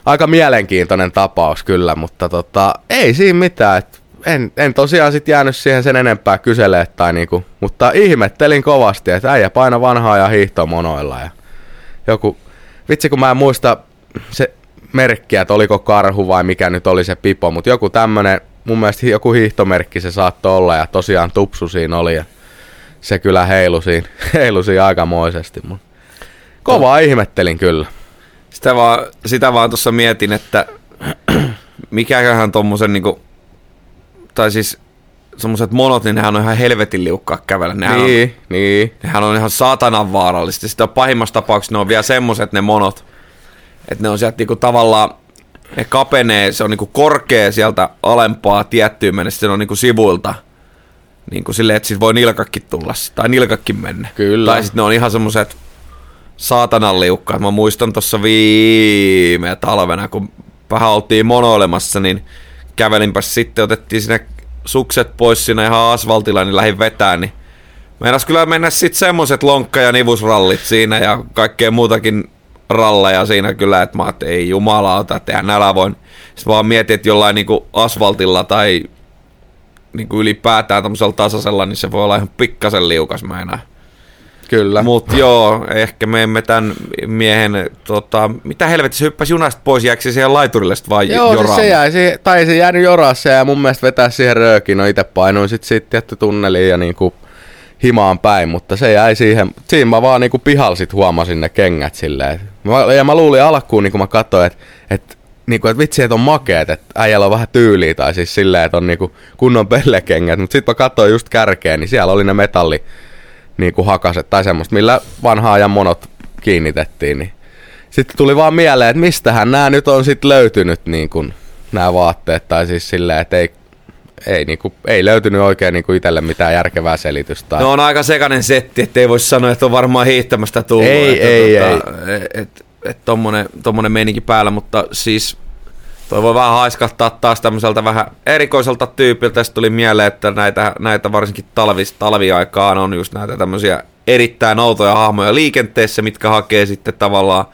aika mielenkiintoinen tapaus kyllä, mutta tota, ei siinä mitään. Että en, en tosiaan sit jäänyt siihen sen enempää kyselee, tai niinku, mutta ihmettelin kovasti, että äijä paina vanhaa ja hiihtomonoilla ja joku, vitsi kun mä en muista se merkkiä, että oliko karhu vai mikä nyt oli se pipo, mutta joku tämmönen mun mielestä joku hiihtomerkki se saattoi olla ja tosiaan tupsu siinä oli ja se kyllä heilu siinä, <laughs> heilu siinä aikamoisesti. Mun. Kovaa no. ihmettelin kyllä. Sitä vaan, sitä vaan tuossa mietin, että <clears throat> mikäköhän tommosen niinku, tai siis semmoset monot, niin nehän on ihan helvetin liukkaa kävellä. Nehän niin, on, niin. Nehän on ihan saatanan vaarallista. Sitten pahimmassa tapauksessa ne on vielä semmoset ne monot, että ne on sieltä niinku tavallaan ne kapenee, se on niinku korkea sieltä alempaa tiettyyn mennessä, se on niinku sivuilta. Niinku silleen, että sit voi nilkakki tulla, tai nilkakki mennä. Kyllä. Tai sitten ne on ihan semmoset saatanan liukkaat. Mä muistan tuossa viime talvena, kun vähän oltiin monoilemassa, niin kävelinpä sitten, otettiin sinne sukset pois siinä ihan asfaltilla, niin lähdin vetään, niin Meinas kyllä mennä sitten semmoset lonkka- ja nivusrallit siinä ja kaikkea muutakin ralleja siinä kyllä, että mä että ei jumalauta, että nälä voin. Sitten vaan mietin, että jollain niinku asfaltilla tai niin kuin ylipäätään tämmöisellä tasaisella, niin se voi olla ihan pikkasen liukas mä enää. Kyllä. Mutta joo, ehkä me emme tämän miehen, tota, mitä helvetissä hyppäsi junasta pois, jääkö se siihen laiturille sitten vaan Joo, siis se jäi, siihen, tai se jäänyt jorassa ja mun mielestä vetää siihen röökin. No itse painoin sitten sit tietty tunneliin ja niinku himaan päin, mutta se jäi siihen. Siinä mä vaan niinku pihalla sit huomasin ne kengät silleen. Mä, ja mä luulin alkuun, niin kun mä katsoin, että et, niinku, et vitsi, että on makeet, että äijällä on vähän tyyliä, tai siis silleen, että on niinku kunnon pellekengät. Mutta sitten mä katsoin just kärkeen, niin siellä oli ne metalli niinku hakaset tai semmoista, millä vanha ajan monot kiinnitettiin. Niin. Sitten tuli vaan mieleen, että mistähän nämä nyt on sitten löytynyt niin kuin, nämä vaatteet, tai siis silleen, että ei ei, niinku, ei löytynyt oikein niinku itselle mitään järkevää selitystä. No on aika sekainen setti, ettei voi sanoa, että on varmaan hiihtämästä tullut. Ei, että, ei, tota, ei. Et, et tommonen, tommonen meininki päällä, mutta siis toi voi vähän haiskahtaa taas tämmöiseltä vähän erikoiselta tyypiltä. Sitten tuli mieleen, että näitä, näitä varsinkin talvis, talviaikaan on just näitä tämmöisiä erittäin outoja hahmoja liikenteessä, mitkä hakee sitten tavallaan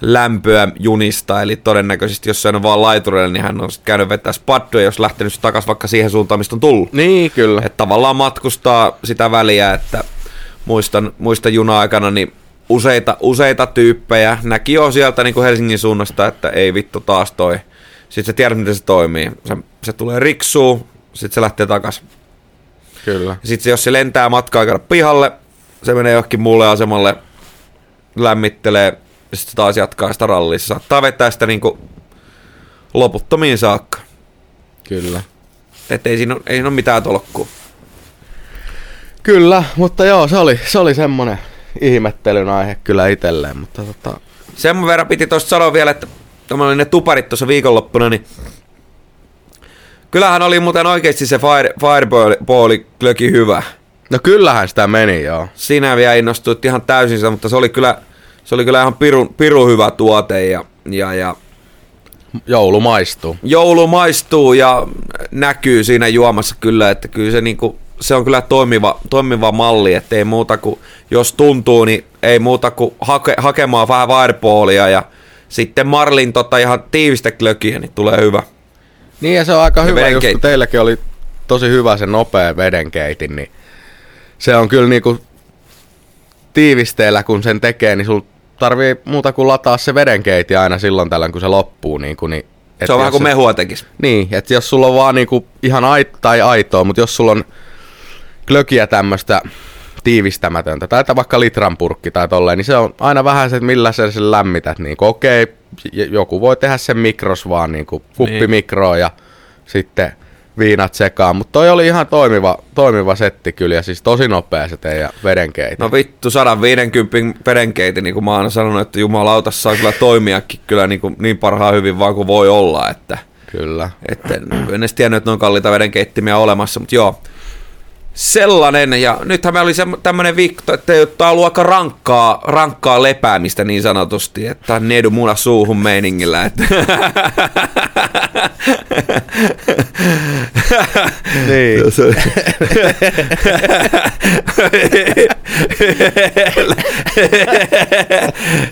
lämpöä junista, eli todennäköisesti jos se on vaan laiturille, niin hän on sitten käynyt vetää spadduja, jos lähtenyt takaisin vaikka siihen suuntaan, mistä on tullut. Niin, kyllä. Että tavallaan matkustaa sitä väliä, että muistan, muistan juna-aikana, niin useita, useita tyyppejä näki jo sieltä niin kuin Helsingin suunnasta, että ei vittu taas toi. Sitten sä tiedät, miten se toimii. Se, se tulee riksuu, sitten se lähtee takaisin. Kyllä. Sitten jos se lentää matkaa aikana pihalle, se menee johonkin muulle asemalle, lämmittelee, ja sitten taas jatkaa sitä rallia. Se saattaa vetää sitä niinku loputtomiin saakka. Kyllä. Että ei siinä, ole, ei siinä ole mitään tolkkua. Kyllä, mutta joo, se oli, se oli semmonen ihmettelyn aihe kyllä itselleen, mutta tota... Sen verran piti tuosta sanoa vielä, että kun oli ne tuparit tuossa viikonloppuna, niin kyllähän oli muuten oikeasti se fire, fireballi klöki hyvä. No kyllähän sitä meni, joo. Sinä vielä innostuit ihan täysin sitä, mutta se oli kyllä, se oli kyllä ihan piru, piru hyvä tuote ja, ja, ja Joulu maistuu. joulu maistuu ja näkyy siinä juomassa kyllä, että kyllä se, niinku, se on kyllä toimiva, toimiva malli, että ei muuta kuin, jos tuntuu, niin ei muuta kuin hake, hakemaan vähän fireballia ja sitten Marlin tota ihan tiivistä klökiä, niin tulee hyvä. Niin ja se on aika Ja hyvä, just vedenkeitti. kun teilläkin oli tosi hyvä se nopea vedenkeitin, niin se on kyllä niinku tiivisteellä, kun sen tekee, niin sul tarvii muuta kuin lataa se vedenkeiti aina silloin tällöin, kun se loppuu. Niin kuin, niin, et Se on vähän kuin mehua tekisi. Niin, että jos sulla on vaan niinku ihan ait, tai aitoa, mutta jos sulla on klökiä tämmöistä tiivistämätöntä, tai että vaikka litran purkki tai tolleen, niin se on aina vähän se, että millä sä sen lämmität. Niin okei, j- joku voi tehdä sen mikros vaan, niin kuin kuppimikroa ja sitten viinat sekaan. Mutta toi oli ihan toimiva, toimiva setti kyllä, ja siis tosi nopea se teidän vedenkeiti. No vittu, 150 vedenkeiti, niin kuin mä oon sanonut, että jumalauta saa kyllä toimiakin kyllä niin, kuin niin parhaan hyvin vaan kuin voi olla, että, Kyllä. että en edes tiennyt, että noin kalliita vedenkeittimiä on olemassa, mutta joo. Sellainen, ja nythän me oli se, tämmönen viikko, että tämä on ollut aika rankkaa, rankkaa lepäämistä niin sanotusti, että nedu muna suuhun meiningillä, että <laughs> Niin.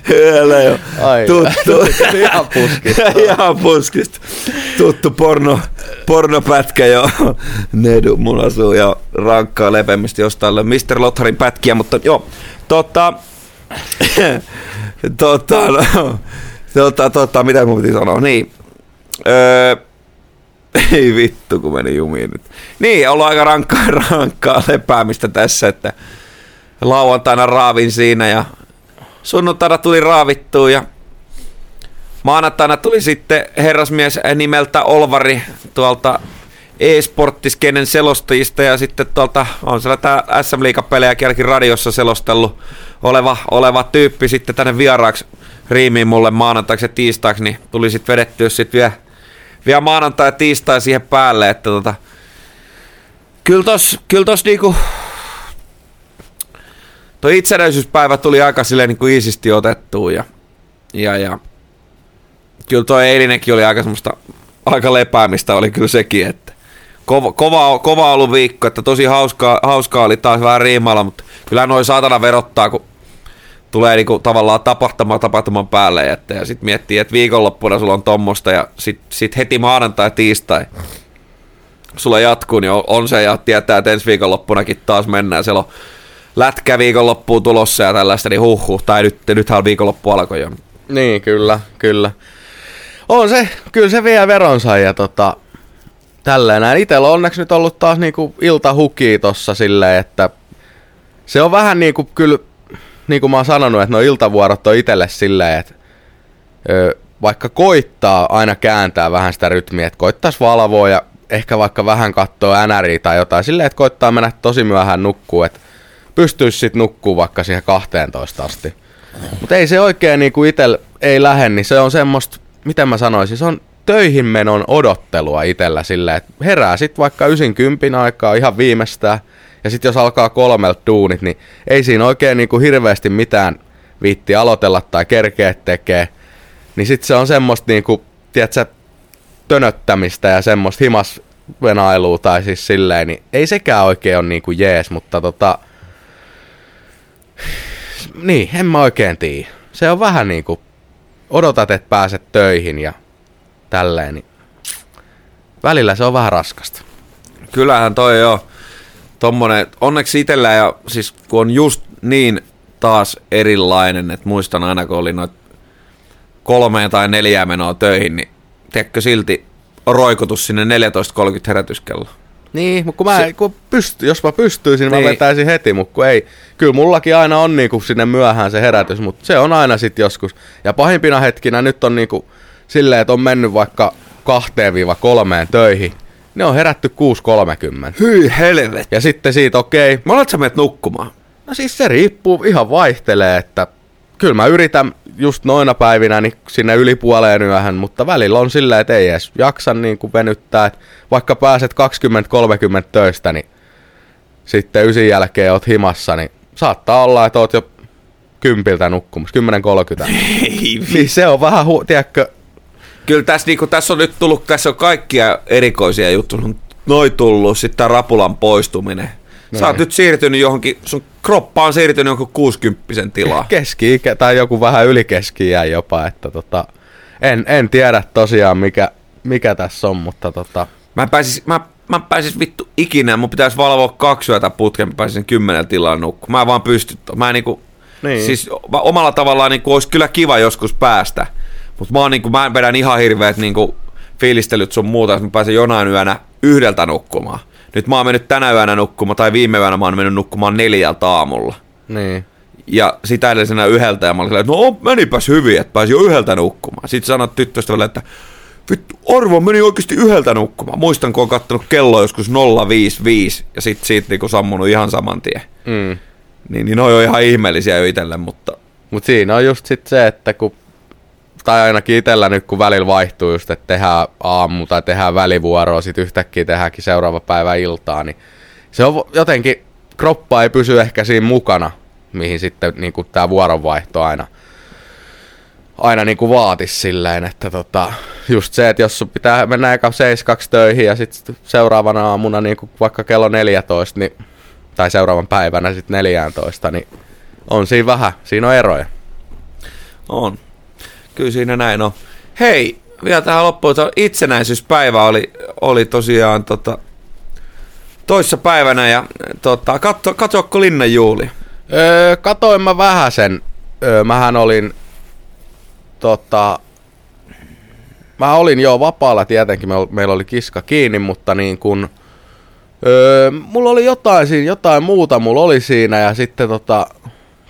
Kyllä jo. Ai, Tuttu. ihan puskista. <laughs> Ihan puskista. Tuttu porno, pornopätkä jo. Nedu munasuu ja rankkaa lepemmistä jostain Mr. Lotharin pätkiä, mutta joo. Tota, <coughs> tota, no, tota, tota, mitä mun piti sanoa? Niin. Öö, <laughs> ei vittu, kun meni jumiin nyt. Niin, ollut aika rankkaa, <laughs> rankkaa lepäämistä tässä, että lauantaina raavin siinä ja sunnuntaina tuli raavittua ja maanantaina tuli sitten herrasmies nimeltä Olvari tuolta e-sporttiskenen selostajista ja sitten tuolta on siellä tää SM Liiga-pelejä jälkin radiossa selostellut oleva, oleva tyyppi sitten tänne vieraaksi riimiin mulle maanantaiksi ja tiistaiksi, niin tuli sitten vedettyä sitten vielä, vielä maanantai ja tiistai siihen päälle, että tota, kyllä tos, kyllä tos niinku, Tuo itsenäisyyspäivä tuli aika silleen niin kuin iisisti otettua ja, ja, ja kyllä tuo eilinenkin oli aika semmoista, aika lepäämistä oli kyllä sekin, että kova, kova, kova ollut viikko, että tosi hauskaa, hauskaa oli taas vähän riimalla, mutta kyllä noin saatana verottaa, kun tulee niinku tavallaan tapahtuma tapahtuman päälle, että, ja sitten miettii, että viikonloppuna sulla on tommosta ja sitten sit heti maanantai tiistai sulla jatkuu, niin on, on se ja tietää, että ensi viikonloppunakin taas mennään. Siellä on lätkä viikonloppuun tulossa ja tällaista, niin huh, Tai nyt, nythän viikonloppu alkoi jo. Niin, kyllä, kyllä. On se, kyllä se vie veronsa ja tota, tälleen näin. Itellä on onneksi nyt ollut taas niinku iltahuki tossa silleen, että se on vähän niinku kyllä, niin kuin mä oon sanonut, että no iltavuorot on itelle silleen, että ö, vaikka koittaa aina kääntää vähän sitä rytmiä, että koittaisi valvoa ja ehkä vaikka vähän katsoa NRI tai jotain, silleen, että koittaa mennä tosi myöhään nukkuu, että pystyisi sitten nukkuu vaikka siihen 12 asti. Mutta ei se oikein niinku itel ei lähde, niin se on semmoista, miten mä sanoisin, se on töihin menon odottelua itellä silleen, että herää sitten vaikka 90 aikaa ihan viimeistään, ja sitten jos alkaa kolmelta duunit, niin ei siinä oikein niinku hirveästi mitään viitti aloitella tai kerkeä tekee. Niin sitten se on semmoista niinku, tiedätkö, tönöttämistä ja semmoista himasvenailua tai siis silleen, niin ei sekään oikein ole niinku jees, mutta tota... Niin, en mä oikein tiedä. Se on vähän niinku, odotat, että pääset töihin ja tälleen, niin välillä se on vähän raskasta. Kyllähän toi jo tommonen, onneksi itsellä ja siis kun on just niin taas erilainen, että muistan aina kun oli noit kolmeen tai neljään menoa töihin, niin tiedätkö silti roikutus sinne 14.30 herätyskello. Niin, mutta kun, mä, se, kun pysty, jos mä pystyisin, niin. mä vetäisin heti, mutta kun ei. Kyllä mullakin aina on niinku sinne myöhään se herätys, mutta se on aina sitten joskus. Ja pahimpina hetkinä nyt on niinku silleen, että on mennyt vaikka kahteen viiva kolmeen töihin. Ne on herätty 6.30. Hyi helvet. Ja sitten siitä okei. Okay. Monet sä menet nukkumaan? No siis se riippuu, ihan vaihtelee, että kyllä mä yritän just noina päivinä niin sinne yli puoleen yöhön, mutta välillä on silleen, että ei edes jaksa niin kuin venyttää, että vaikka pääset 20-30 töistä, niin sitten ysin jälkeen oot himassa, niin saattaa olla, että oot jo kympiltä nukkumassa, 10.30. niin se on vähän, hu- tiedätkö, Kyllä tässä, niin tässä on nyt tullut, tässä on kaikkia erikoisia juttuja. Noin tullut, sitten tämä rapulan poistuminen. Noin. Sä oot nyt siirtynyt johonkin, sun kroppa on siirtynyt johonkin 60 tilaan. <laughs> Keski-ikä tai joku vähän yli keski jopa, että tota, en, en tiedä tosiaan mikä, mikä tässä on, mutta tota... Mä pääsis, mä, mä pääsis vittu ikinä, mun pitäisi valvoa kaksi yötä putkeen, mä pääsisin kymmenen tilaan nukkumaan. Mä vaan pysty, mä niinku, niin. siis omalla tavallaan niinku olisi kyllä kiva joskus päästä, mutta mä, niinku, mä vedän ihan hirveät niinku, fiilistelyt sun muuta, että mä pääsen jonain yönä yhdeltä nukkumaan. Nyt mä oon mennyt tänä yönä nukkumaan, tai viime yönä mä oon mennyt nukkumaan neljältä aamulla. Niin. Ja sitä edellisenä yhdeltä, ja mä olin että no menipäs hyvin, että pääsi jo yhdeltä nukkumaan. Sitten sanoit tyttöystävälle, että vittu, Arvo meni oikeasti yhdeltä nukkumaan. Muistan, kun on kattonut kello joskus 055, ja sitten siitä niinku sammunut ihan saman tien. Mm. Niin, niin noi on ihan ihmeellisiä jo itselle, mutta... Mutta siinä on just sit se, että kun tai ainakin itsellä nyt kun välillä vaihtuu just, että tehdään aamu tai tehdään välivuoroa, sitten yhtäkkiä tehdäänkin seuraava päivä iltaa, niin se on jotenkin, kroppa ei pysy ehkä siinä mukana, mihin sitten niin tämä vuoronvaihto aina, aina niin vaatisi silleen, että tota, just se, että jos sun pitää mennä eka 7 töihin ja sitten seuraavana aamuna niin vaikka kello 14, niin, tai seuraavan päivänä sitten 14, niin on siinä vähän, siinä on eroja. On kyllä siinä näin on. Hei, vielä tähän loppuun, että itsenäisyyspäivä oli, oli tosiaan tota, toissa päivänä ja tota, katso, katsoako Linnan juuli? Öö, katoin mä vähän sen. Öö, mähän olin tota, mä olin jo vapaalla tietenkin, meillä oli kiska kiinni, mutta niin kun, öö, mulla oli jotain siinä, jotain muuta mulla oli siinä ja sitten tota,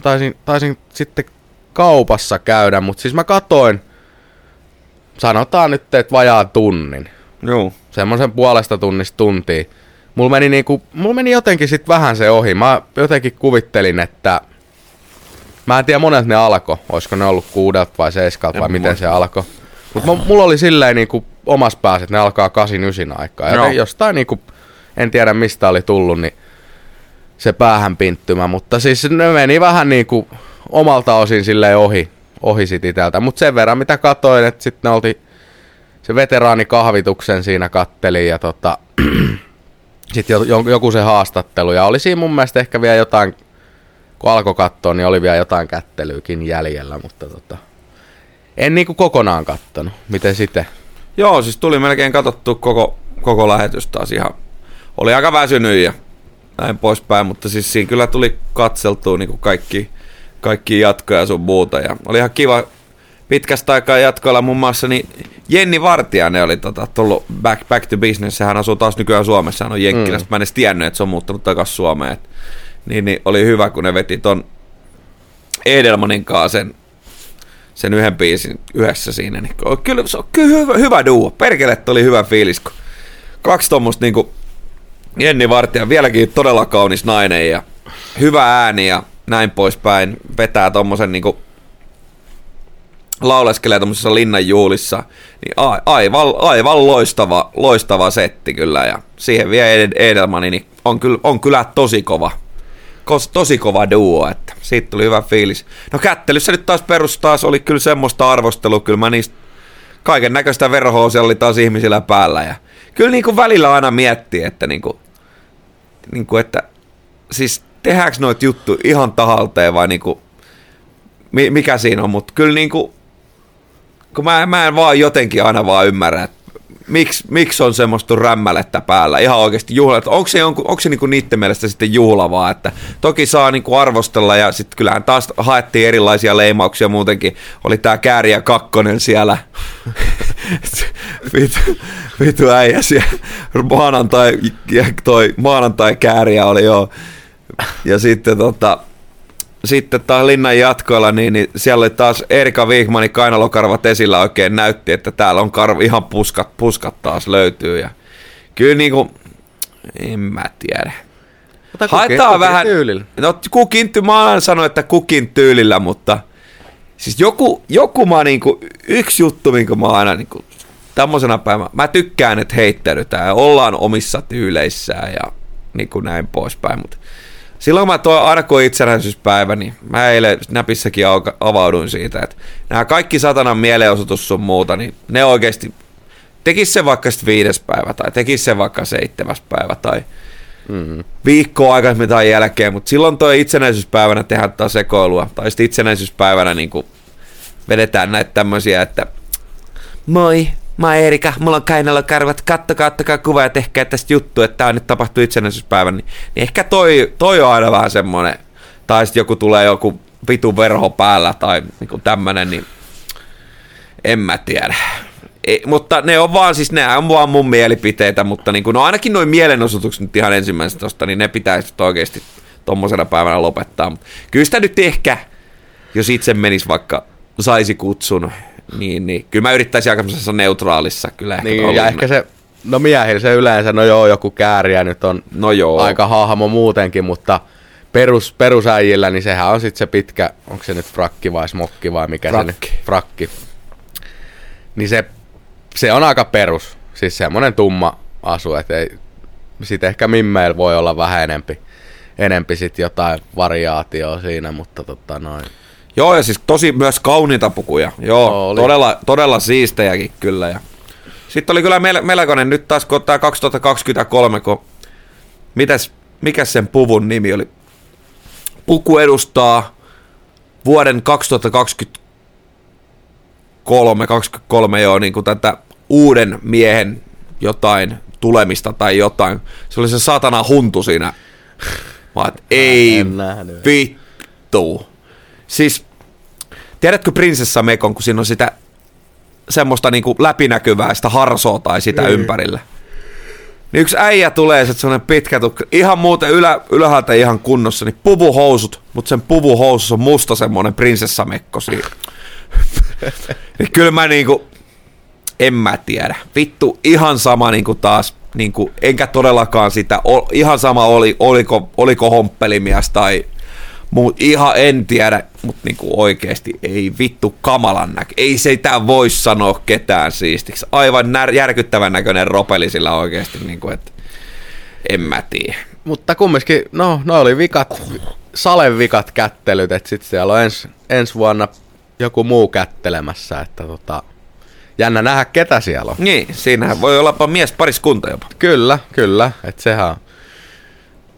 taisin, taisin sitten kaupassa käydä, mutta siis mä katoin, sanotaan nyt, että vajaa tunnin. Joo. Semmoisen puolesta tunnista tuntia. Mulla meni, niinku, mulla meni jotenkin sit vähän se ohi. Mä jotenkin kuvittelin, että... Mä en tiedä monet ne alkoi. Olisiko ne ollut kuudelta vai seiskalta vai en miten se alkoi. Mutta mulla oli silleen niinku omas päässä, että ne alkaa kasin ysin aikaa. Ja jostain niinku, en tiedä mistä oli tullut, niin se päähän pinttymä. Mutta siis ne meni vähän niinku omalta osin silleen ohi, ohi sit iteltä. Mutta sen verran mitä katoin, että sitten ne olti se veteraanikahvituksen siinä katteli ja tota, <clears throat> sitten joku se haastattelu. Ja oli siinä mun mielestä ehkä vielä jotain, kun alkoi katsoa, niin oli vielä jotain kättelyykin jäljellä, mutta tota, en niinku kokonaan kattonut. Miten sitten? Joo, siis tuli melkein katsottu koko, koko lähetys taas ihan, oli aika väsynyt ja näin poispäin, mutta siis siinä kyllä tuli katseltua niin kuin kaikki, kaikki jatkoja sun muuta. Ja oli ihan kiva pitkästä aikaa jatkoilla muun muassa, niin Jenni Vartiainen oli tota, tullut back, back to business, hän asuu taas nykyään Suomessa, hän on Jenkkilästä, mm. mä en edes tiennyt, että se on muuttanut takaisin Suomeen, Et, niin, niin, oli hyvä, kun ne veti ton Edelmanin kanssa sen, sen yhden biisin yhdessä siinä, niin kyllä se on kyllä hyvä, hyvä duo, perkele oli hyvä fiilis, kun kaksi tuommoista niinku Jenni Vartija, vieläkin todella kaunis nainen ja hyvä ääni ja näin poispäin, vetää tommosen niinku lauleskelee tuommoisessa linnanjuhlissa, niin aivan, aivan loistava, loistava setti kyllä, ja siihen vie Edelmani, niin on kyllä, on kyllä tosi kova, tosi kova duo, että siitä tuli hyvä fiilis. No kättelyssä nyt taas perus taas oli kyllä semmoista arvostelua, kyllä mä niistä kaiken näköistä verhoa oli taas ihmisillä päällä, ja kyllä niin välillä aina miettii, että niin kuin, niin kuin, että siis tehdäänkö noita juttuja ihan tahalteen vai niin kuin, mikä siinä on, mutta kyllä niin kuin, kun mä, mä en vaan jotenkin aina vaan ymmärrä, että miksi, miksi on semmoista rämmälettä päällä, ihan oikeasti juhla, onko se, onko, onko se niinku niiden mielestä sitten juhlavaa, että toki saa niinku arvostella ja sitten kyllähän taas haettiin erilaisia leimauksia muutenkin, oli tää Kääriä kakkonen siellä, <laughs> vitu, vitu äijä siellä, maanantai, toi maanantai Kääriä oli jo, ja sitten tota, sitten taas linnan jatkoilla, niin, niin siellä oli taas Erika Wigmanin kainalokarvat esillä oikein näytti, että täällä on karv, ihan puskat, puskat taas löytyy. Ja kyllä niin kuin, en mä tiedä. Mutta kukin, Haetaan kukin vähän, tyylillä. no kukin, mä aina sanoin, että kukin tyylillä, mutta siis joku, joku mä niinku, yksi juttu, minkä mä aina niinku, tämmöisenä päivänä, mä tykkään, että heittäydytään ja ollaan omissa tyyleissään ja niin kuin näin poispäin, mutta silloin kun mä toin Arko itsenäisyyspäivä, niin mä eilen näpissäkin avauduin siitä, että nämä kaikki satanan mielenosoitus sun muuta, niin ne oikeasti tekis se vaikka sitten viides päivä tai tekis se vaikka seitsemäs päivä tai mm-hmm. viikkoa aikaisemmin tai jälkeen, mutta silloin toi itsenäisyyspäivänä tehdään taas sekoilua, tai sitten itsenäisyyspäivänä niin vedetään näitä tämmöisiä, että moi, mä oon Erika, mulla on kainalokarvat, kattokaa, ottakaa kuva ja tehkää tästä juttu, että tää nyt tapahtuu itsenäisyyspäivän, niin, niin ehkä toi, toi on aina vähän semmonen, tai sitten joku tulee joku vitu verho päällä tai niinku tämmönen, niin en mä tiedä. Ei, mutta ne on vaan siis, ne on vaan mun mielipiteitä, mutta niin kun, no ainakin noin mielenosoitukset nyt ihan ensimmäisestä tosta, niin ne pitäisi oikeasti tommosena päivänä lopettaa. Kyllä sitä nyt ehkä, jos itse menis vaikka, saisi kutsun niin, niin. Kyllä mä yrittäisin aika neutraalissa kyllä ehkä Niin, ja ehkä se, no miehillä se yleensä, no joo, joku kääriä nyt on no joo. aika hahmo muutenkin, mutta perus, perusäijillä, niin sehän on sitten se pitkä, onko se nyt frakki vai smokki vai mikä frakki. se nyt, frakki. Niin se, se on aika perus, siis semmoinen tumma asu, että ei, sit ehkä mimmeillä voi olla vähän enempi, enempi sit jotain variaatioa siinä, mutta tota noin. Joo, ja siis tosi myös kauniita pukuja. Joo, no, todella, todella siistejäkin kyllä. Ja sitten oli kyllä mel- melkoinen nyt taas, kun tämä 2023, kun mitäs, mikä sen puvun nimi oli? Puku edustaa vuoden 2023, 23 joo, niin kuin tätä uuden miehen jotain tulemista tai jotain. Se oli se satana huntu siinä. Mä et, ei vittu. Siis, tiedätkö Prinsessa Mekon, kun siinä on sitä semmoista niin kuin läpinäkyvää sitä harsoa tai sitä mm. ympärillä. Niin yksi äijä tulee, se semmoinen pitkä tukka, ihan muuten ylä, ylhäältä ihan kunnossa, niin puvuhousut, mutta sen puvuhousus on musta semmoinen prinsessamekko siinä. <laughs> niin kyllä mä niinku, en mä tiedä. Vittu, ihan sama niinku taas, niinku, enkä todellakaan sitä, o, ihan sama oli, oliko, oliko homppelimies tai Mut ihan en tiedä, mutta niinku oikeesti ei vittu kamalan näkö. Ei se sitä voi sanoa ketään siistiksi. Aivan när- järkyttävän näköinen ropeli sillä oikeesti, niinku, että en mä tiedä. Mutta kumminkin, no, no oli vikat, Salen vikat kättelyt, että sitten siellä on ens, ensi vuonna joku muu kättelemässä, että tota, jännä nähdä ketä siellä on. Niin, siinähän voi olla mies pariskunta jopa. Kyllä, kyllä, että sehän on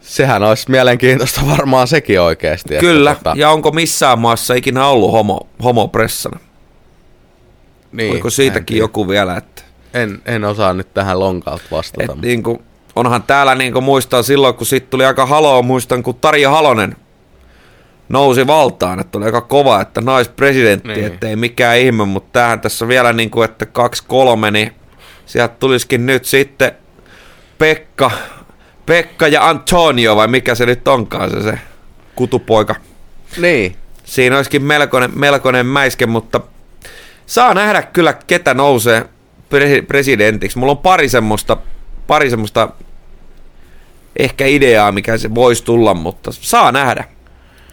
Sehän olisi mielenkiintoista varmaan sekin oikeasti. Kyllä, että, tota... ja onko missään maassa ikinä ollut homo, homopressana? Niin, Oliko siitäkin joku vielä, että En, en osaa nyt tähän lonkalta vastata. Et niin kuin, onhan täällä niin kuin muistaa silloin, kun sitten tuli aika haloo, muistan kun Tarja Halonen nousi valtaan, että oli aika kova, että naispresidentti, niin. ettei mikään ihme, mutta tähän tässä vielä niin kuin, että kaksi kolme, niin sieltä tulisikin nyt sitten Pekka, Pekka ja Antonio, vai mikä se nyt onkaan se, se kutupoika. Niin. Siinä olisikin melkoinen, melkoinen mäiske, mutta saa nähdä kyllä, ketä nousee pre- presidentiksi. Mulla on pari semmoista, pari semmoista ehkä ideaa, mikä se voisi tulla, mutta saa nähdä.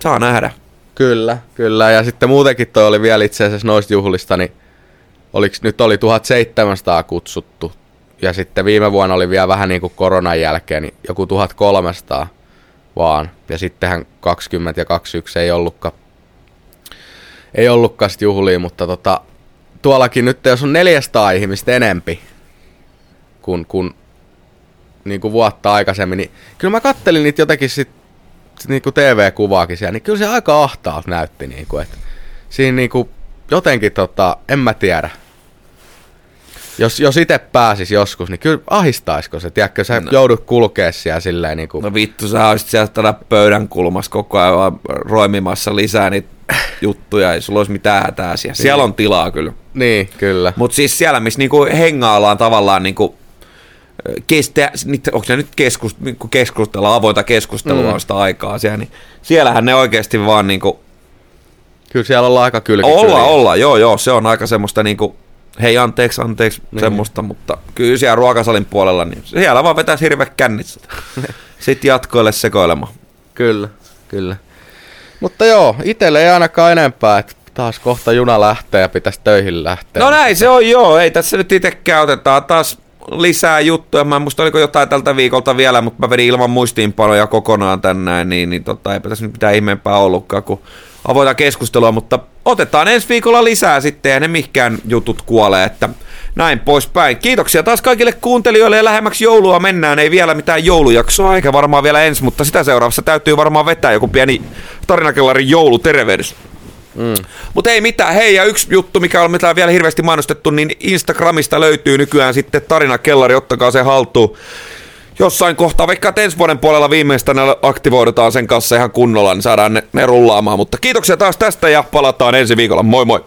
Saa nähdä. Kyllä, kyllä. Ja sitten muutenkin toi oli vielä itse asiassa noista juhlista, niin oliks, nyt oli 1700 kutsuttu. Ja sitten viime vuonna oli vielä vähän niin kuin koronan jälkeen, niin joku 1300 vaan. Ja sittenhän 20 ja 21 ei ollutkaan, ei ollutkaan juhlia, mutta tota, tuollakin nyt, jos on 400 ihmistä enempi kuin, kuin, niin kuin vuotta aikaisemmin, niin kyllä mä kattelin niitä jotenkin sit, niin kuin TV-kuvaakin siellä, niin kyllä se aika ahtaalta näytti, niin kuin, että siinä niin kuin, jotenkin, tota, en mä tiedä. Jos, jos itse pääsis joskus, niin kyllä ahistaisiko se, tiedätkö, sä no. joudut kulkea siellä silleen niin kuin... No vittu, sä olisit sieltä pöydän kulmassa koko ajan roimimassa lisää niitä juttuja, ei sulla olisi mitään hätää siellä. Niin. Siellä on tilaa kyllä. Niin, kyllä. Mutta siis siellä, missä niinku hengaillaan tavallaan niinku kestä, onko se nyt keskust, niinku keskustella, avointa keskustelua mm. sitä aikaa siellä, niin siellähän ne oikeasti vaan niinku... Kyllä siellä ollaan aika kylki. Olla, olla, joo, joo, se on aika semmoista niinku, hei anteeksi, anteeksi, niin. semmoista, mutta kyllä siellä ruokasalin puolella, niin siellä vaan vetäisi hirveä kännit Sitten <laughs> jatkoille sekoilemaan. Kyllä, kyllä. Mutta joo, itselle ei ainakaan enempää, että taas kohta juna lähtee ja pitäisi töihin lähteä. No näin se on joo, ei tässä nyt itsekään otetaan taas lisää juttuja. Mä en muista, oliko jotain tältä viikolta vielä, mutta mä vedin ilman muistiinpanoja kokonaan tänään, niin, niin tota, eipä tässä nyt mitään ihmeempää ollutkaan kuin avoita keskustelua, mutta otetaan ensi viikolla lisää sitten ja ne mikään jutut kuolee, että näin poispäin. Kiitoksia taas kaikille kuuntelijoille ja lähemmäksi joulua mennään. Ei vielä mitään joulujaksoa, eikä varmaan vielä ensi, mutta sitä seuraavassa täytyy varmaan vetää joku pieni tarinakellarin joulutervehdys. Mm. Mutta ei mitään. Hei, ja yksi juttu, mikä on mitä vielä hirveästi mainostettu, niin Instagramista löytyy nykyään sitten tarinakellari, ottakaa se haltuun. Jossain kohtaa, vaikka ensi vuoden puolella viimeistään aktivoidutaan sen kanssa ihan kunnolla, niin saadaan ne, ne rullaamaan. Mutta kiitoksia taas tästä ja palataan ensi viikolla. Moi moi!